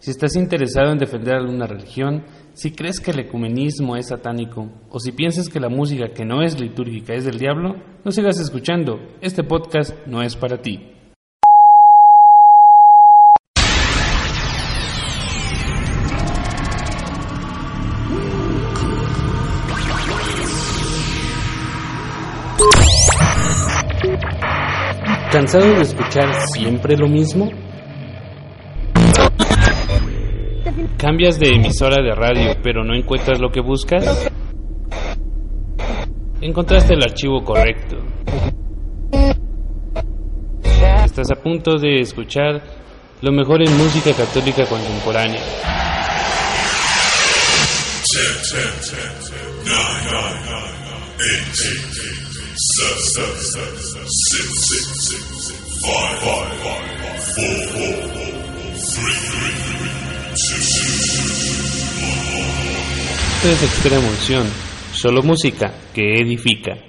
Si estás interesado en defender alguna religión, si crees que el ecumenismo es satánico, o si piensas que la música que no es litúrgica es del diablo, no sigas escuchando. Este podcast no es para ti. ¿Cansado de escuchar siempre lo mismo? ¿Cambias de emisora de radio pero no encuentras lo que buscas? Encontraste el archivo correcto. Estás a punto de escuchar lo mejor en música católica contemporánea. Esto es Extrema Unción, solo música que edifica.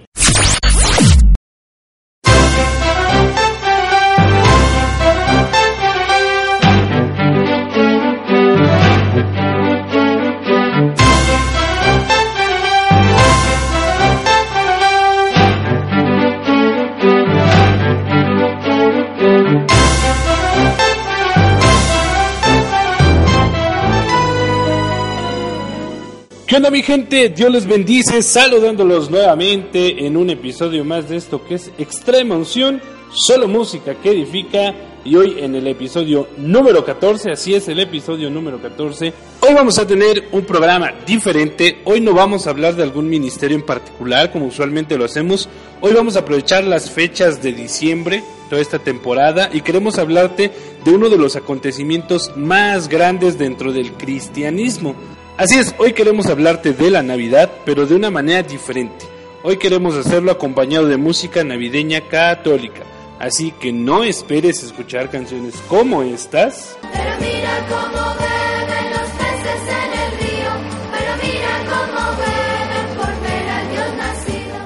Onda mi gente? Dios les bendice, saludándolos nuevamente en un episodio más de esto que es Extrema Unción, solo música que edifica y hoy en el episodio número 14, así es el episodio número 14, hoy vamos a tener un programa diferente, hoy no vamos a hablar de algún ministerio en particular como usualmente lo hacemos, hoy vamos a aprovechar las fechas de diciembre, toda esta temporada y queremos hablarte de uno de los acontecimientos más grandes dentro del cristianismo. Así es, hoy queremos hablarte de la Navidad, pero de una manera diferente. Hoy queremos hacerlo acompañado de música navideña católica. Así que no esperes escuchar canciones como estas. Pero mira cómo beben los peces en el río. Pero mira cómo beben por ver al Dios nacido.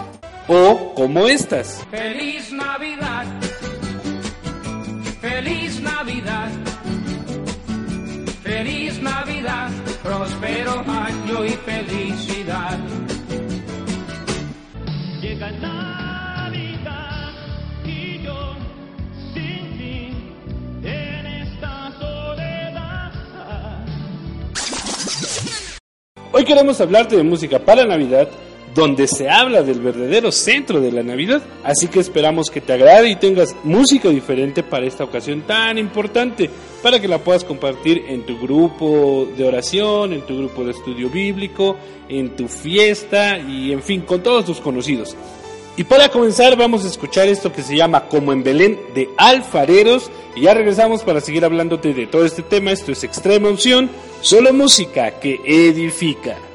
O como estas. Feliz próspero año y felicidad. Llega Navidad y yo sin ti en esta soledad. Hoy queremos hablarte de música para Navidad, donde se habla del verdadero centro de la Navidad. Así que esperamos que te agrade y tengas música diferente para esta ocasión tan importante, para que la puedas compartir en tu grupo de oración, en tu grupo de estudio bíblico, en tu fiesta y en fin, con todos tus conocidos. Y para comenzar vamos a escuchar esto que se llama Como en Belén de Alfareros y ya regresamos para seguir hablándote de todo este tema. Esto es Extrema Unción, solo música que edifica.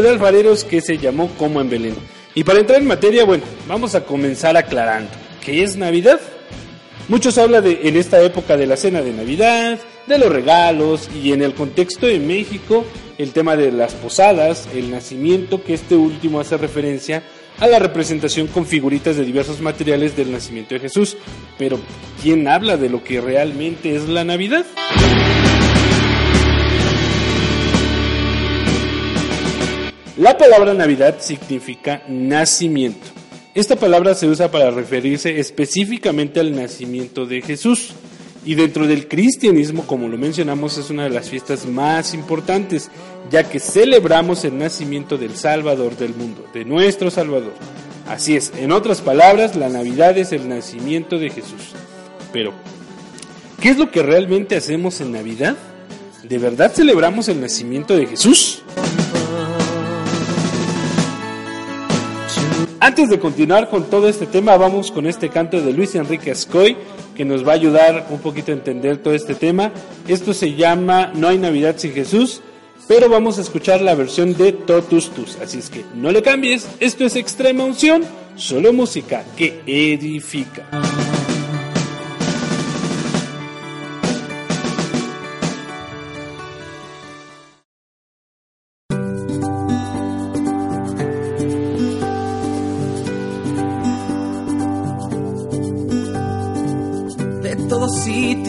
De alfareros que se llamó Como en Belén. Y para entrar en materia, bueno, vamos a comenzar aclarando. ¿Qué es Navidad? Muchos hablan de, en esta época de la cena de Navidad, de los regalos y en el contexto de México, el tema de las posadas, el nacimiento, que este último hace referencia a la representación con figuritas de diversos materiales del nacimiento de Jesús. Pero, ¿quién habla de lo que realmente es la Navidad? La palabra Navidad significa nacimiento. Esta palabra se usa para referirse específicamente al nacimiento de Jesús. Y dentro del cristianismo, como lo mencionamos, es una de las fiestas más importantes, ya que celebramos el nacimiento del Salvador del mundo, de nuestro Salvador. Así es, en otras palabras, la Navidad es el nacimiento de Jesús. Pero, ¿qué es lo que realmente hacemos en Navidad? ¿De verdad celebramos el nacimiento de Jesús? Antes de continuar con todo este tema, vamos con este canto de Luis Enrique Ascoy, que nos va a ayudar un poquito a entender todo este tema. Esto se llama No hay Navidad sin Jesús, pero vamos a escuchar la versión de Totus Tus. Así es que no le cambies, esto es extrema unción, solo música que edifica.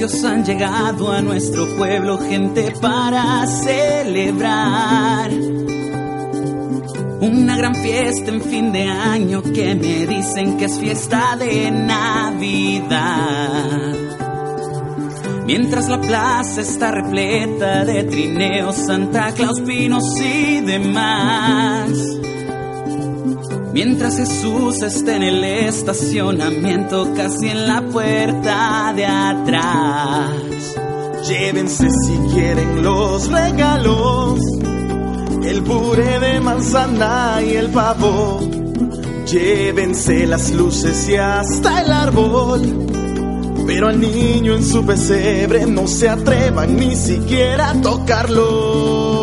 Han llegado a nuestro pueblo gente para celebrar una gran fiesta en fin de año que me dicen que es fiesta de Navidad. Mientras la plaza está repleta de trineos, Santa Claus, pinos y demás. Mientras Jesús está en el estacionamiento, casi en la puerta de atrás. Llévense si quieren los regalos, el puré de manzana y el pavo. Llévense las luces y hasta el árbol. Pero al niño en su pesebre no se atrevan ni siquiera a tocarlo.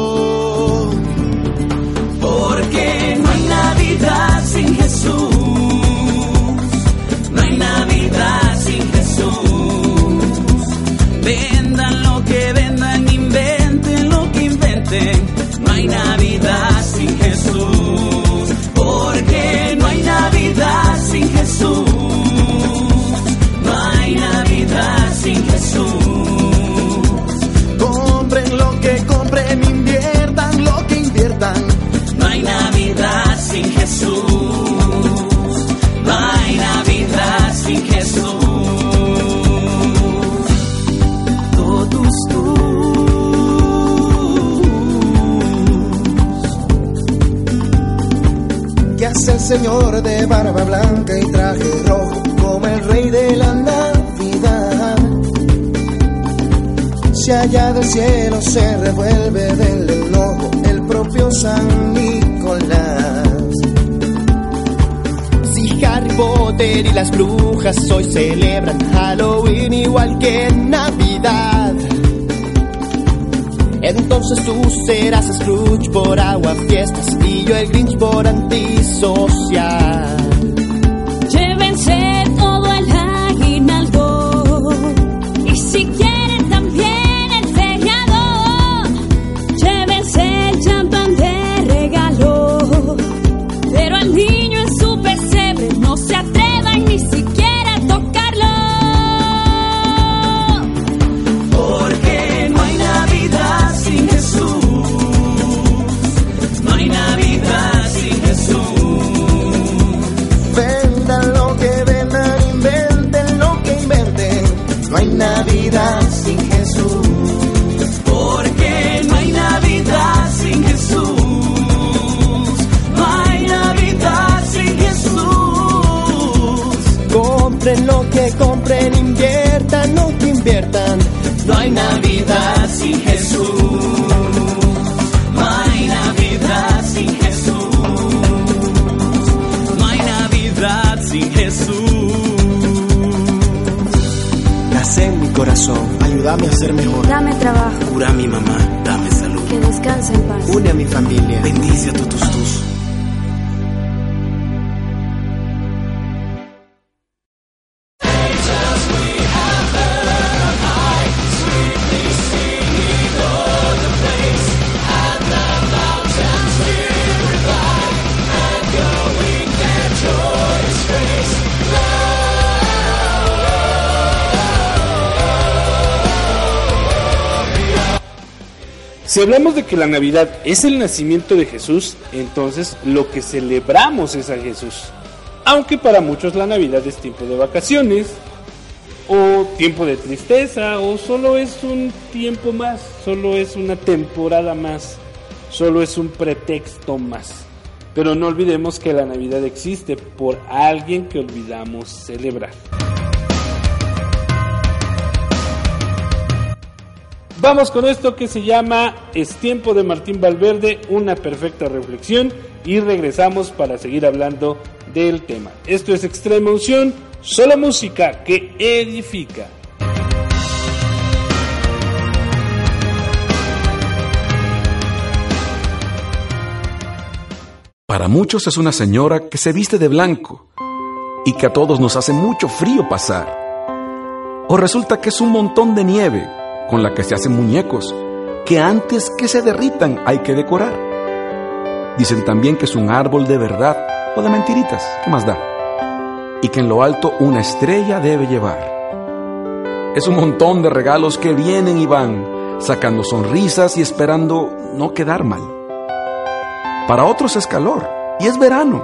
Hoy celebran Halloween igual que Navidad. Entonces tú serás Scrooge por agua fiestas y yo el Grinch por antisocial. Que la Navidad es el nacimiento de Jesús, entonces lo que celebramos es a Jesús. Aunque para muchos la Navidad es tiempo de vacaciones, o tiempo de tristeza, o solo es un tiempo más, solo es una temporada más, solo es un pretexto más. Pero no olvidemos que la Navidad existe por alguien que olvidamos celebrar. Vamos con esto que se llama Es tiempo de Martín Valverde, una perfecta reflexión y regresamos para seguir hablando del tema. Esto es Extrema Unción, solo música que edifica. Para muchos es una señora que se viste de blanco y que a todos nos hace mucho frío pasar. O resulta que es un montón de nieve con la que se hacen muñecos que antes que se derritan hay que decorar. Dicen también que es un árbol de verdad o de mentiritas, ¿qué más da? Y que en lo alto una estrella debe llevar. Es un montón de regalos que vienen y van, sacando sonrisas y esperando no quedar mal. Para otros es calor y es verano,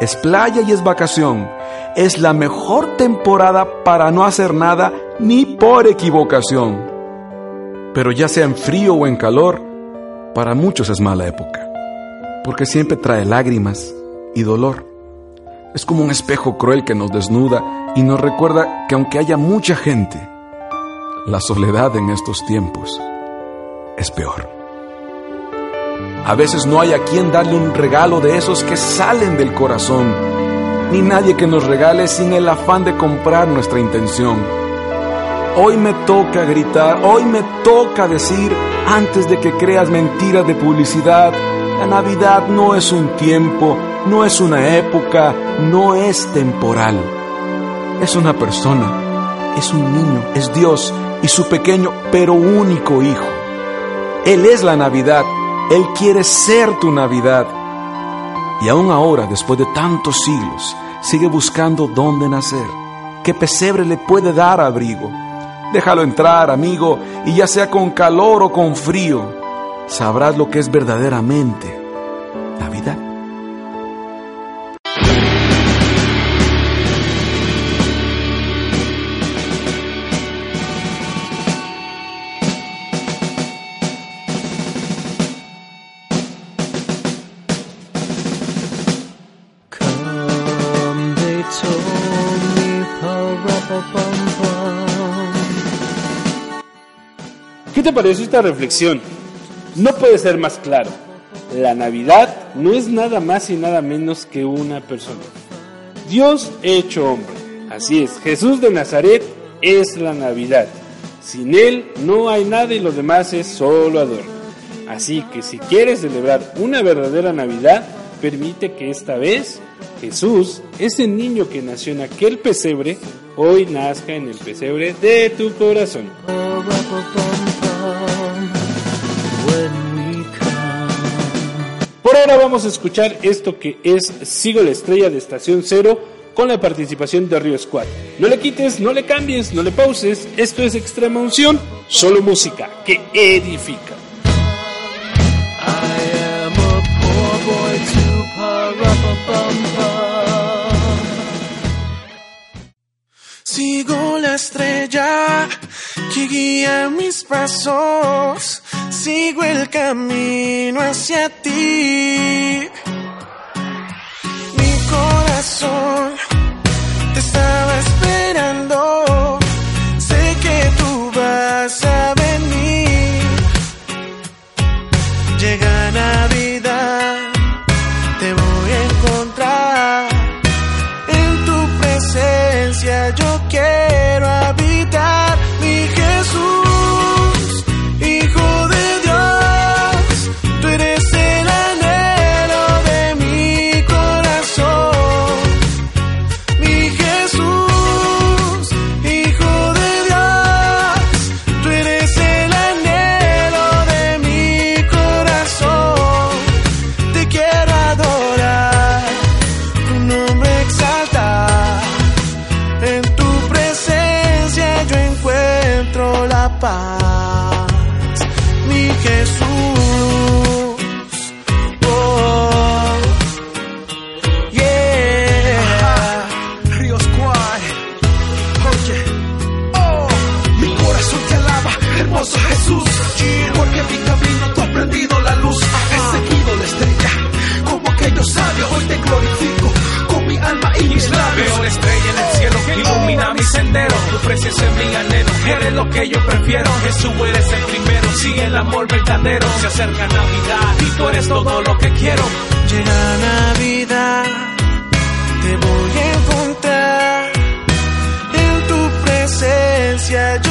es playa y es vacación. Es la mejor temporada para no hacer nada ni por equivocación. Pero ya sea en frío o en calor, para muchos es mala época, porque siempre trae lágrimas y dolor. Es como un espejo cruel que nos desnuda y nos recuerda que aunque haya mucha gente, la soledad en estos tiempos es peor. A veces no hay a quien darle un regalo de esos que salen del corazón, ni nadie que nos regale sin el afán de comprar nuestra intención. Hoy me toca gritar, hoy me toca decir, antes de que creas mentiras de publicidad, la Navidad no es un tiempo, no es una época, no es temporal. Es una persona, es un niño, es Dios y su pequeño pero único hijo. Él es la Navidad, Él quiere ser tu Navidad. Y aún ahora, después de tantos siglos, sigue buscando dónde nacer, qué pesebre le puede dar abrigo. Déjalo entrar, amigo, y ya sea con calor o con frío, sabrás lo que es verdaderamente Navidad. Pareció esta reflexión? No puede ser más claro. La Navidad no es nada más y nada menos que una persona. Dios hecho hombre. Así es, Jesús de Nazaret es la Navidad. Sin Él no hay nada y lo demás es solo adorno. Así que si quieres celebrar una verdadera Navidad, permite que esta vez Jesús, ese niño que nació en aquel pesebre, hoy nazca en el pesebre de tu corazón. Por ahora vamos a escuchar esto que es Sigo la estrella de Estación Cero con la participación de Río Squad. No le quites, no le cambies, no le pauses. Esto es Extrema Unción, solo música que edifica. Sigo la estrella que guía mis pasos, sigo el camino hacia ti. Mi corazón te estaba esperando, sendero, tu presencia es mi anhelo, eres lo que yo prefiero, Jesús eres el primero, sigue el amor verdadero, se acerca Navidad y tú eres todo lo que quiero. Llega Navidad, te voy a encontrar en tu presencia.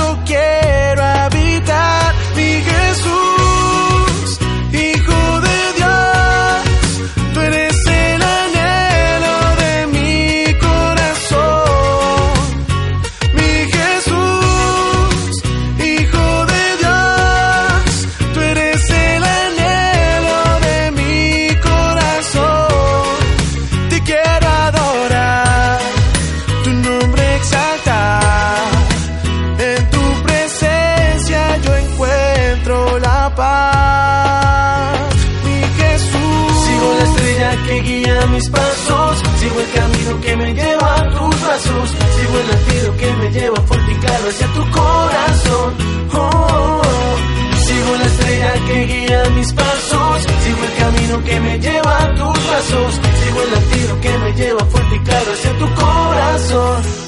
Que guía mis pasos, sigo el camino que me lleva a tus brazos, sigo el latido que me lleva fortificado hacia tu corazón.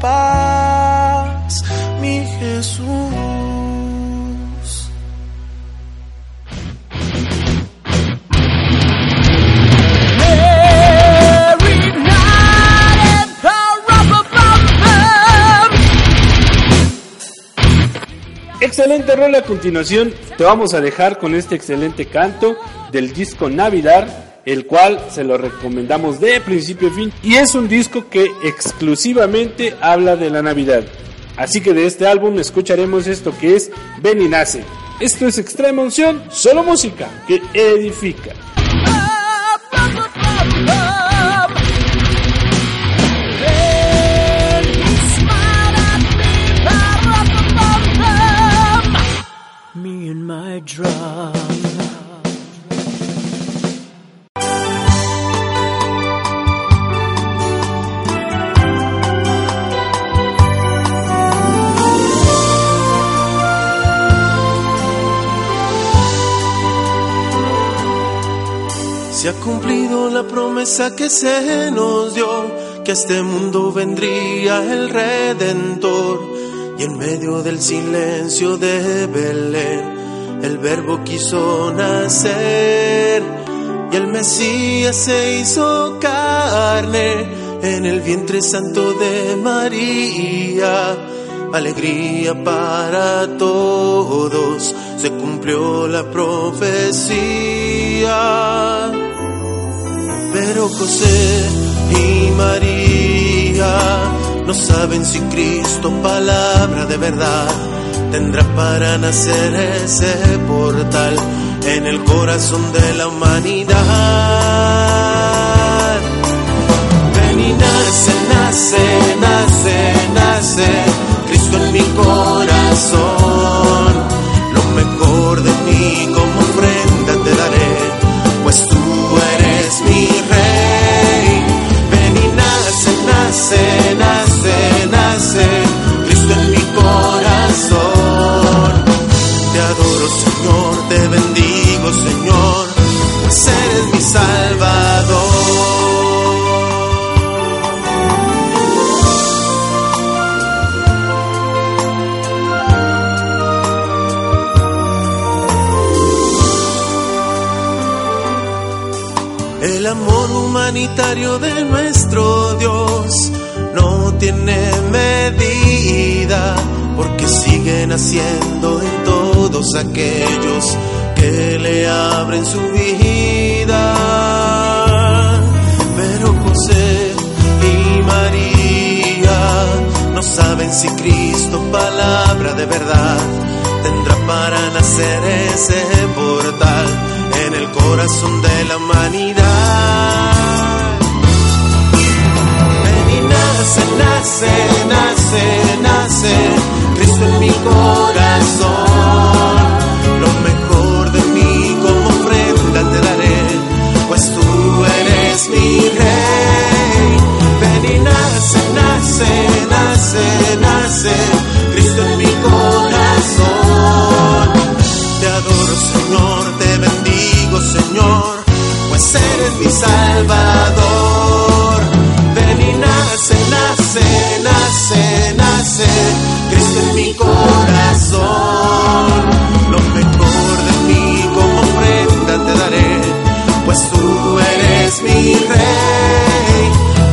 Paz, mi Jesús. Excelente rol a continuación. Te vamos a dejar con este excelente canto del disco Navidad, el cual se lo recomendamos de principio a fin. Y es un disco que exclusivamente habla de la Navidad. Así que de este álbum escucharemos esto que es Ven y Nace. Esto es Extrema Unción, solo música que edifica. Me and my drum. Se ha cumplido la promesa que se nos dio, que a este mundo vendría el Redentor. Y en medio del silencio de Belén, el Verbo quiso nacer. Y el Mesías se hizo carne en el vientre santo de María. Alegría para todos, se cumplió la profecía. Pero José y María no saben si Cristo, palabra de verdad, tendrá para nacer ese portal en el corazón de la humanidad. Ven y nace, nace, nace, nace, Cristo en mi corazón. Lo mejor de humanitario de nuestro Dios no tiene medida, porque siguen haciendo en todos aquellos que le abren su vida. Pero José y María no saben si Cristo, palabra de verdad, tendrá para nacer ese portal en el corazón de la humanidad. Nace, nace, nace, nace, Cristo en mi corazón. Lo mejor de mí como ofrenda te daré, pues tú eres mi rey. Ven y nace, nace, nace, nace, Cristo en mi corazón. Te adoro, Señor, te bendigo, Señor, pues eres mi Salvador. Nace, nace, nace, nace, Cristo en mi corazón. Lo mejor de mí como ofrenda te daré, pues tú eres mi Rey.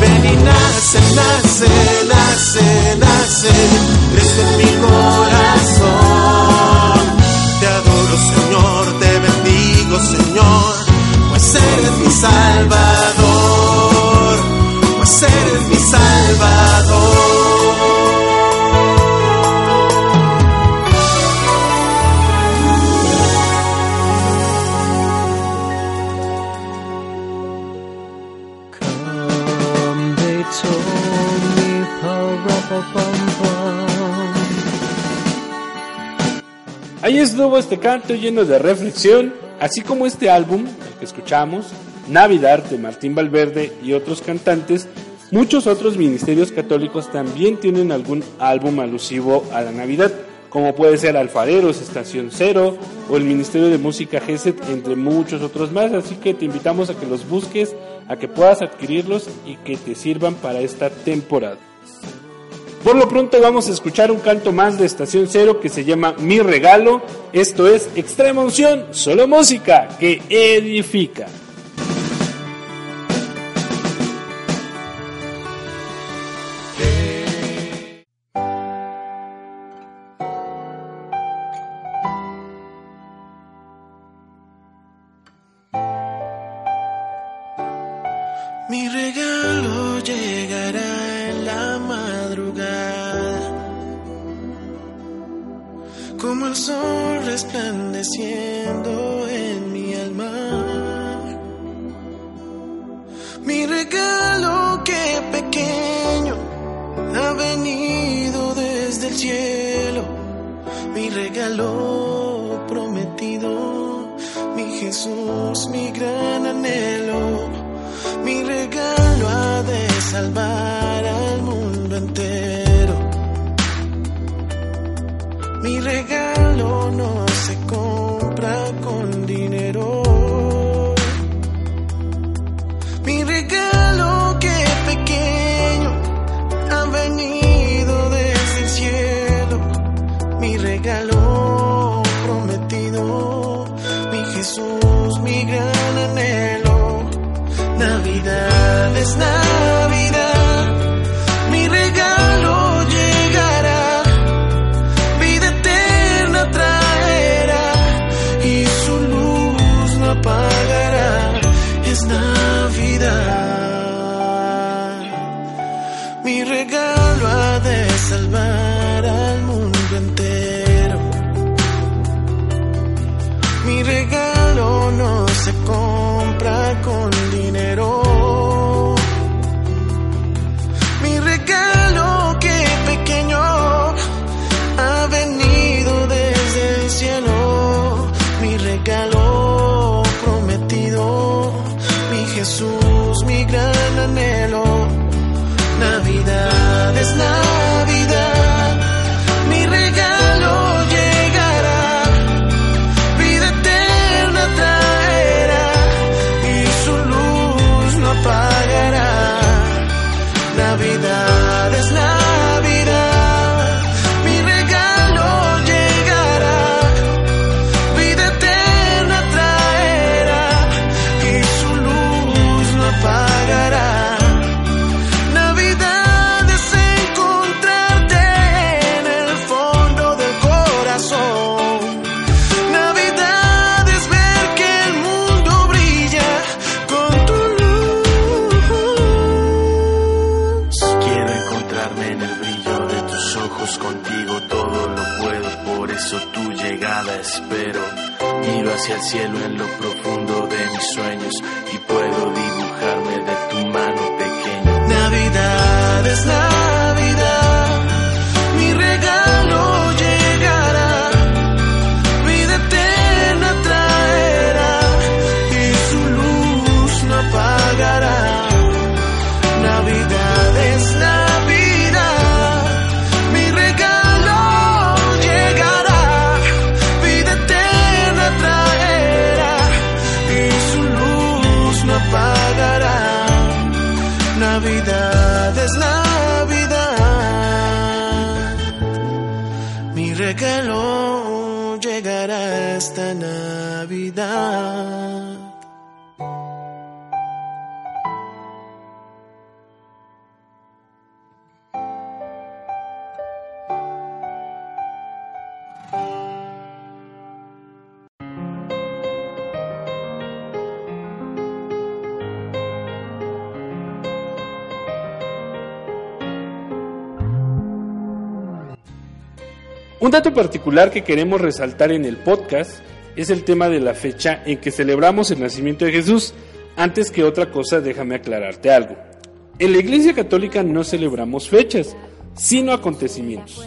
Ven y nace, nace, nace, nace, Cristo en mi corazón. Te adoro, Señor, te bendigo, Señor, pues eres mi Salvador, este canto lleno de reflexión, así como este álbum, que escuchamos, Navidad de Martín Valverde y otros cantantes. Muchos otros ministerios católicos también tienen algún álbum alusivo a la Navidad, como puede ser Alfareros, Estación Cero o el Ministerio de Música GESET, entre muchos otros más. Así que te invitamos a que los busques, a que puedas adquirirlos y que te sirvan para esta temporada. Por lo pronto vamos a escuchar un canto más de Estación Cero que se llama Mi Regalo. Esto es Extrema Unción, solo música que edifica. Navidad es hacia el cielo. En lo profundo de mis sueños y puedo dibujarme Un dato particular que queremos resaltar en el podcast es el tema de la fecha en que celebramos el nacimiento de Jesús. Antes que otra cosa, déjame aclararte algo. En la Iglesia Católica no celebramos fechas, sino acontecimientos.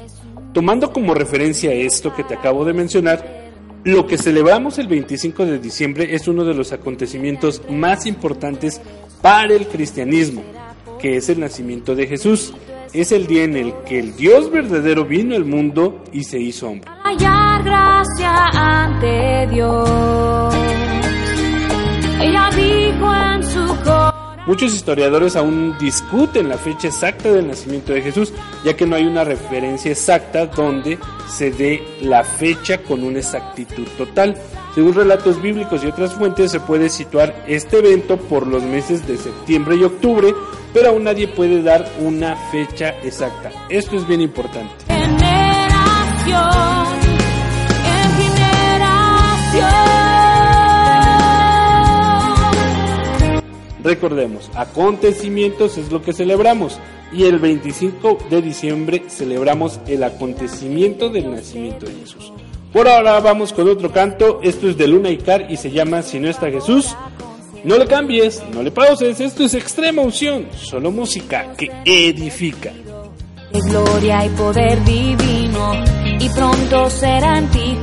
Tomando como referencia esto que te acabo de mencionar, lo que celebramos el 25 de diciembre es uno de los acontecimientos más importantes para el cristianismo, que es el nacimiento de Jesús. Es el día en el que el Dios verdadero vino al mundo y se hizo hombre. hallar gracia ante Dios. Ella dijo en su. Muchos historiadores aún discuten la fecha exacta del nacimiento de Jesús, ya que no hay una referencia exacta donde se dé la fecha con una exactitud total. Según relatos bíblicos y otras fuentes, se puede situar este evento por los meses de septiembre y octubre, pero aún nadie puede dar una fecha exacta. Esto es bien importante. generación en generación. Recordemos, acontecimientos es lo que celebramos y el 25 de diciembre celebramos el acontecimiento del nacimiento de Jesús. Por ahora vamos con otro canto, esto es de Luna y Car y se llama Si no está Jesús. No le cambies, no le pauses, esto es extrema unción, solo música que edifica. de gloria y poder divino, y pronto será en ti.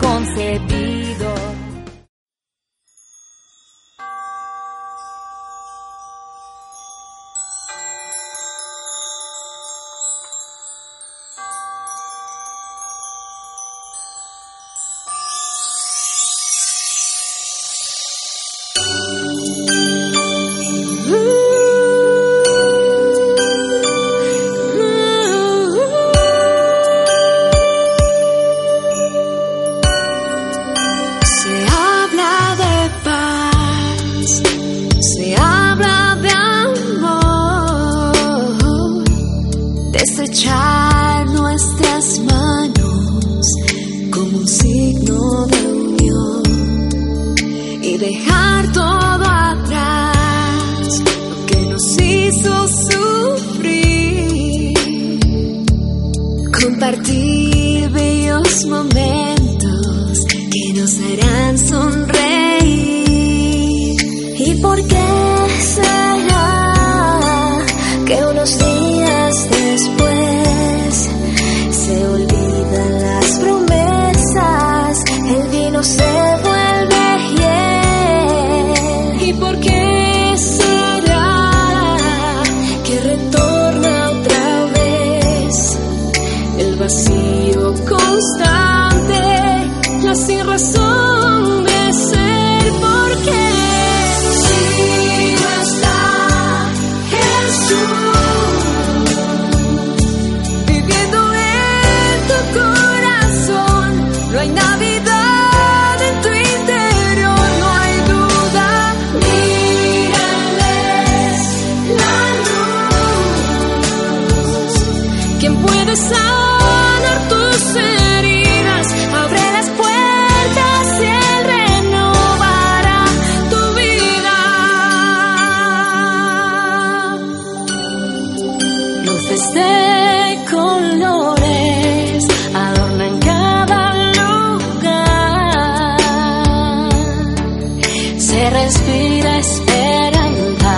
Desechar nuestras manos como un signo de unión y dejar todo atrás lo que nos hizo sufrir compartir bellos momentos que nos harán sonreír. se respira esperanza,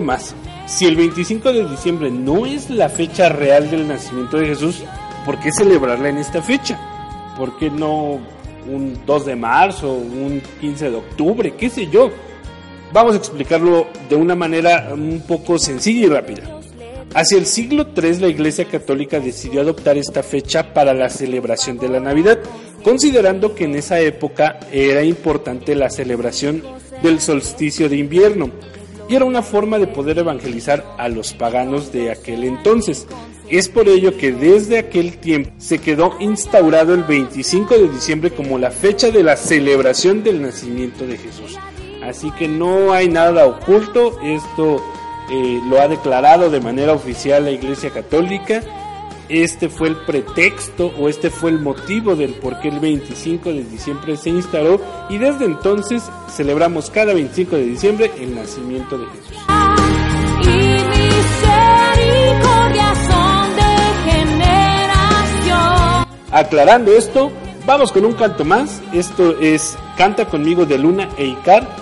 más. Si el 25 de diciembre no es la fecha real del nacimiento de Jesús, ¿por qué celebrarla en esta fecha? ¿Por qué no un 2 de marzo, un 15 de octubre, qué sé yo? Vamos a explicarlo de una manera un poco sencilla y rápida. Hacia el siglo III la Iglesia Católica decidió adoptar esta fecha para la celebración de la Navidad, considerando que en esa época era importante la celebración del solsticio de invierno era una forma de poder evangelizar a los paganos de aquel entonces. Es por ello que desde aquel tiempo se quedó instaurado el 25 de diciembre como la fecha de la celebración del nacimiento de Jesús. Así que no hay nada oculto, esto eh, lo ha declarado de manera oficial la Iglesia Católica. Este fue el pretexto o este fue el motivo del por qué el 25 de diciembre se instaló y desde entonces celebramos cada 25 de diciembre el nacimiento de Jesús. y misericordia son de generación. Aclarando esto, vamos con un canto más. Esto es Canta conmigo de Luna e Icar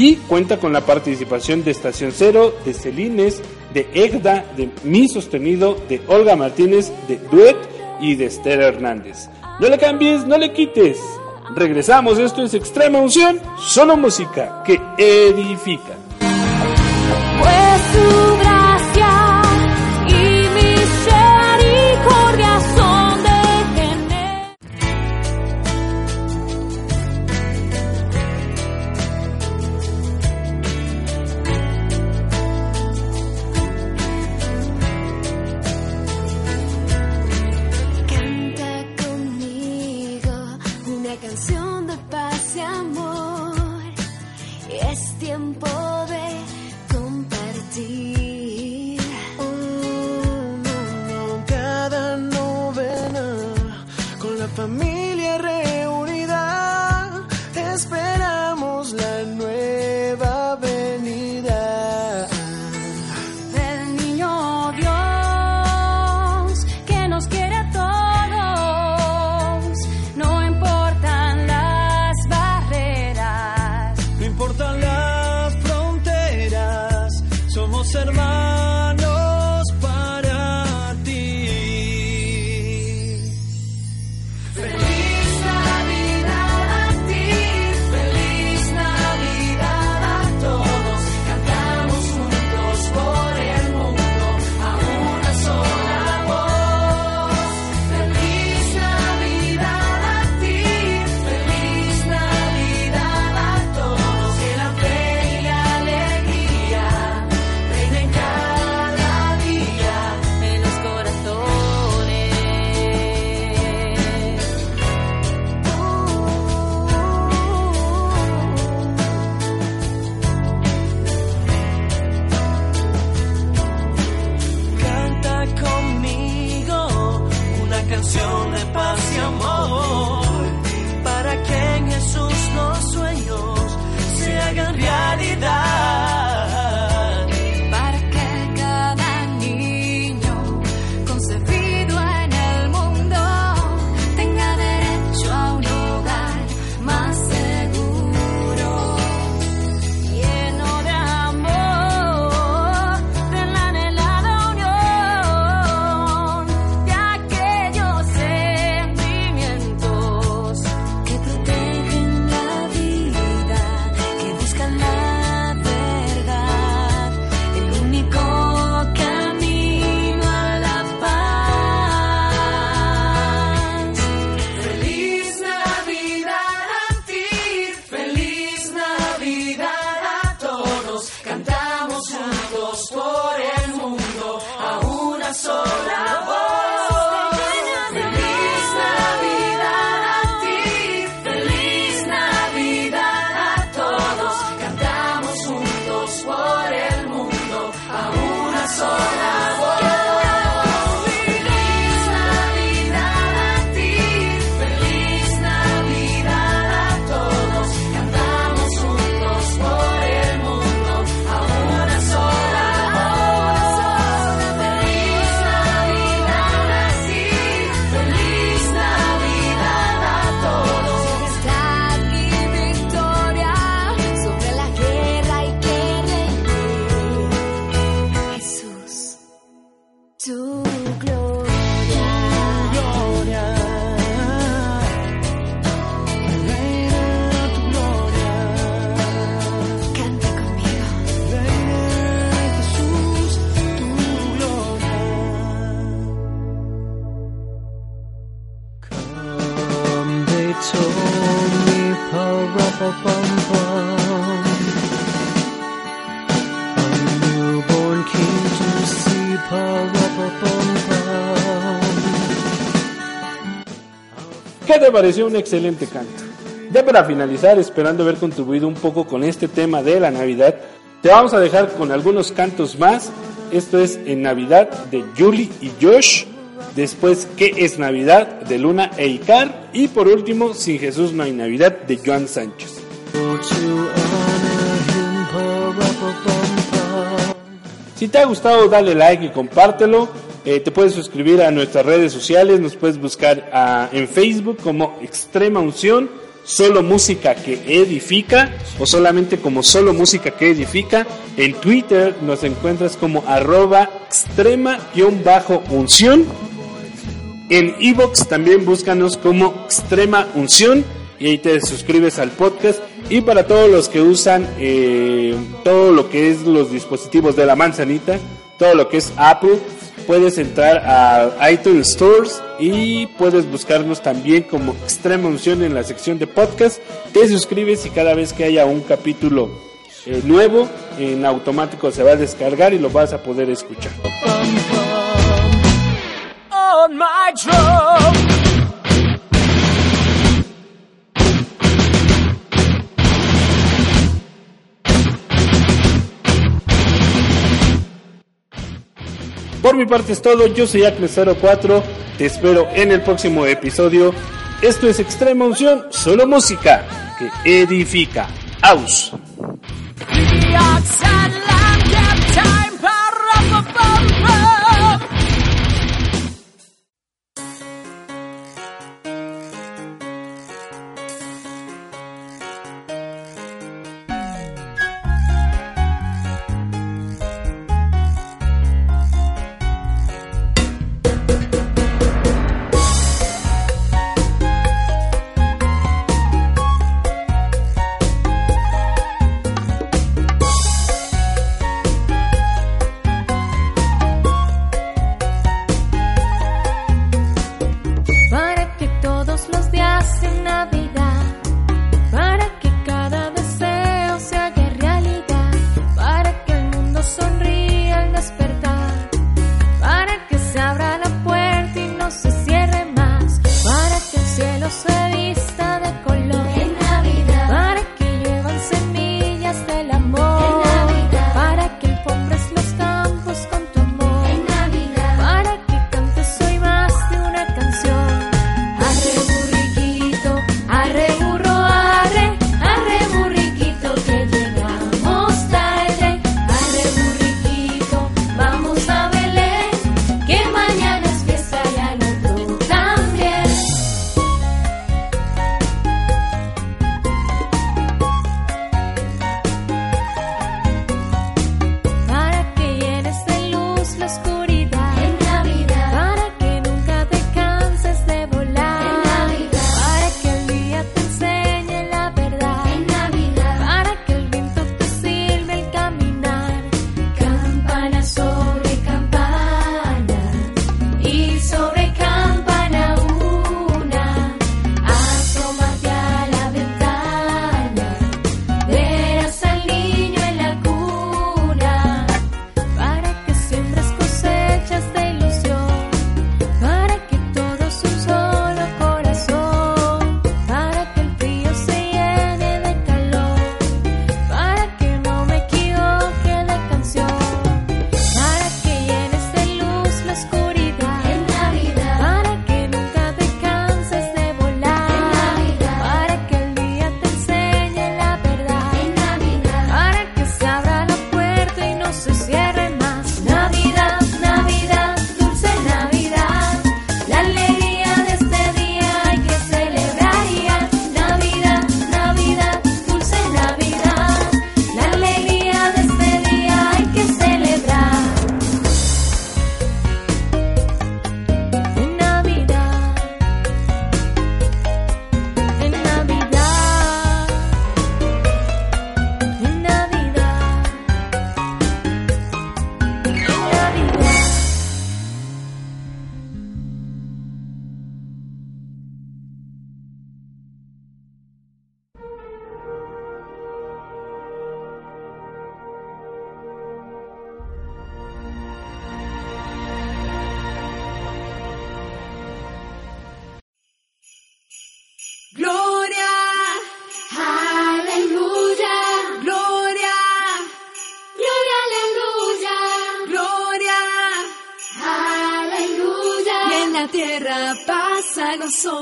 y cuenta con la participación de Estación Cero, de Celines, de Egda, de Mi Sostenido, de Olga Martínez, de Duet y de Esther Hernández. No le cambies, no le quites. Regresamos, esto es Extrema Unción, solo música que edifica. ¿Qué te pareció un excelente canto? Ya para finalizar, esperando haber contribuido un poco con este tema de la Navidad, te vamos a dejar con algunos cantos más. Esto es En Navidad de Julie y Josh. Después, ¿Qué es Navidad? de Luna e Icar. Y por último, Sin Jesús no hay Navidad de Joan Sánchez. Si te ha gustado, dale like y compártelo. Eh, te puedes suscribir a nuestras redes sociales, nos puedes buscar ah, en Facebook como Extrema Unción, solo música que edifica o solamente como solo música que edifica. En Twitter nos encuentras como arroba extrema-unción. En Evox también búscanos como Extrema Unción y ahí te suscribes al podcast. Y para todos los que usan eh, todo lo que es los dispositivos de la manzanita, todo lo que es Apple, puedes entrar a iTunes Stores y puedes buscarnos también como Extrema Unción en la sección de podcast. Te suscribes y cada vez que haya un capítulo eh, nuevo, en automático se va a descargar y lo vas a poder escuchar. Por mi parte es todo, yo soy Acme04, te espero en el próximo episodio. Esto es Extrema Unción, solo música que edifica. Aus.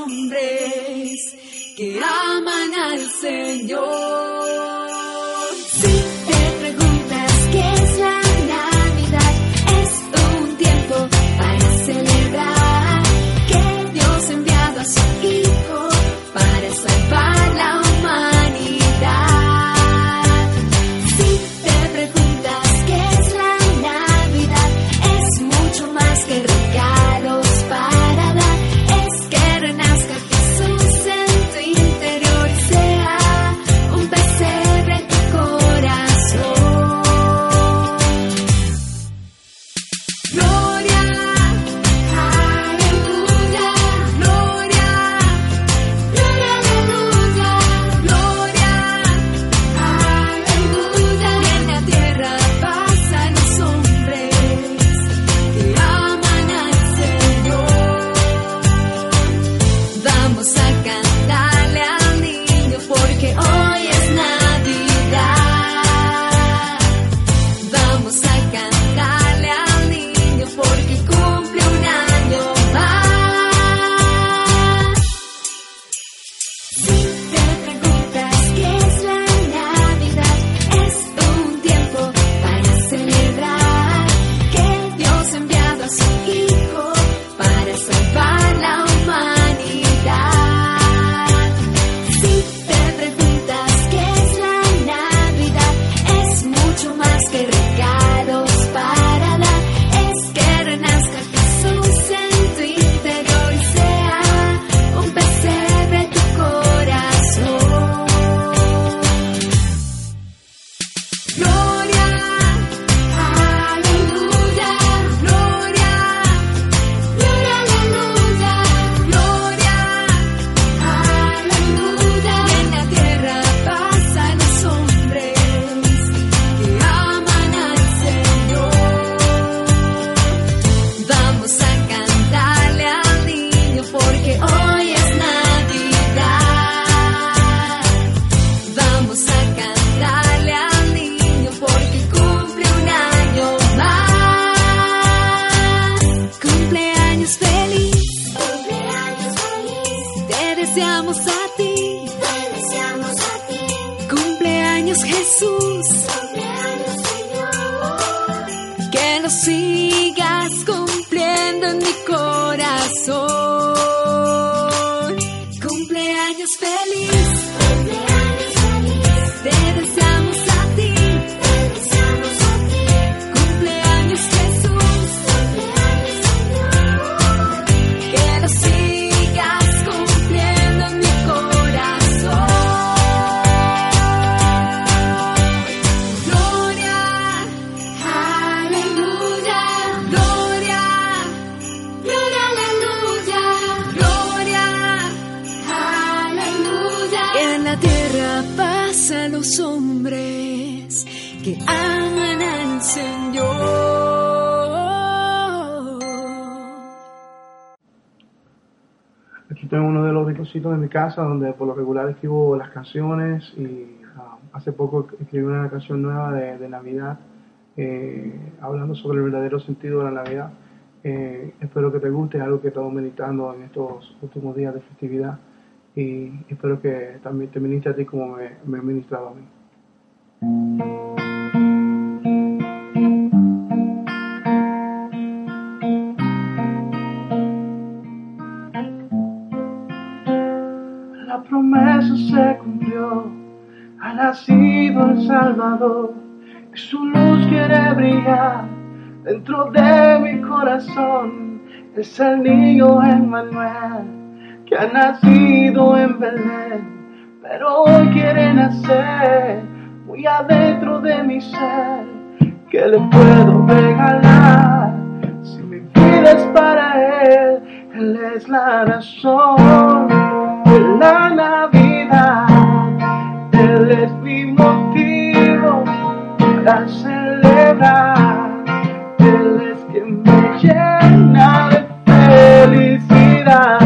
Hombres que aman al Señor. Que aman al Señor. Aquí tengo uno de los rinconcitos de mi casa donde por lo regular escribo las canciones y ah, hace poco escribí una canción nueva de, Navidad eh, hablando sobre el verdadero sentido de la Navidad. Eh, espero que te guste, algo que he estado meditando en estos últimos días de festividad y espero que también te ministre a ti como me, me ministrado a mí. La promesa se cumplió, ha nacido el Salvador y su luz quiere brillar dentro de mi corazón. Es el niño Emmanuel que ha nacido en Belén, pero hoy quiere nacer muy adentro de mi ser. ¿Qué le puedo regalar si mi vida es para él? Él es la razón de la Navidad. Él es mi motivo para celebrar. Él es quien me llena de felicidad.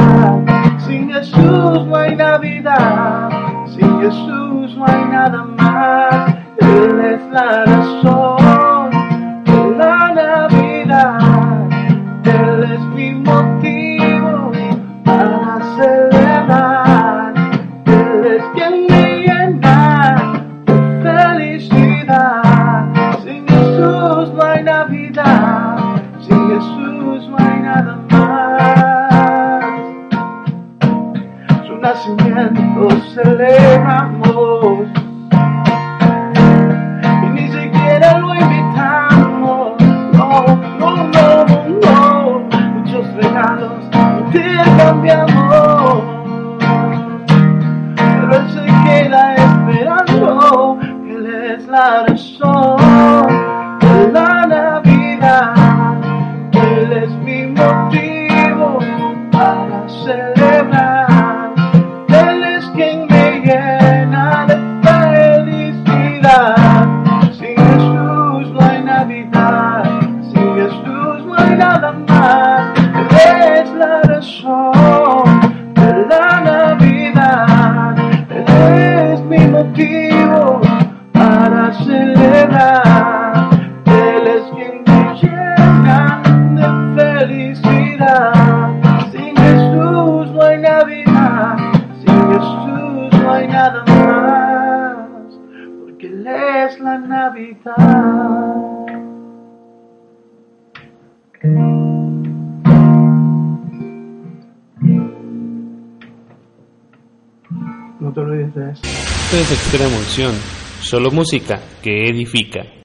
Sin Jesús no hay Navidad. Sin Jesús no hay nada más. Él es la razón de la Navidad. Solo música que edifica.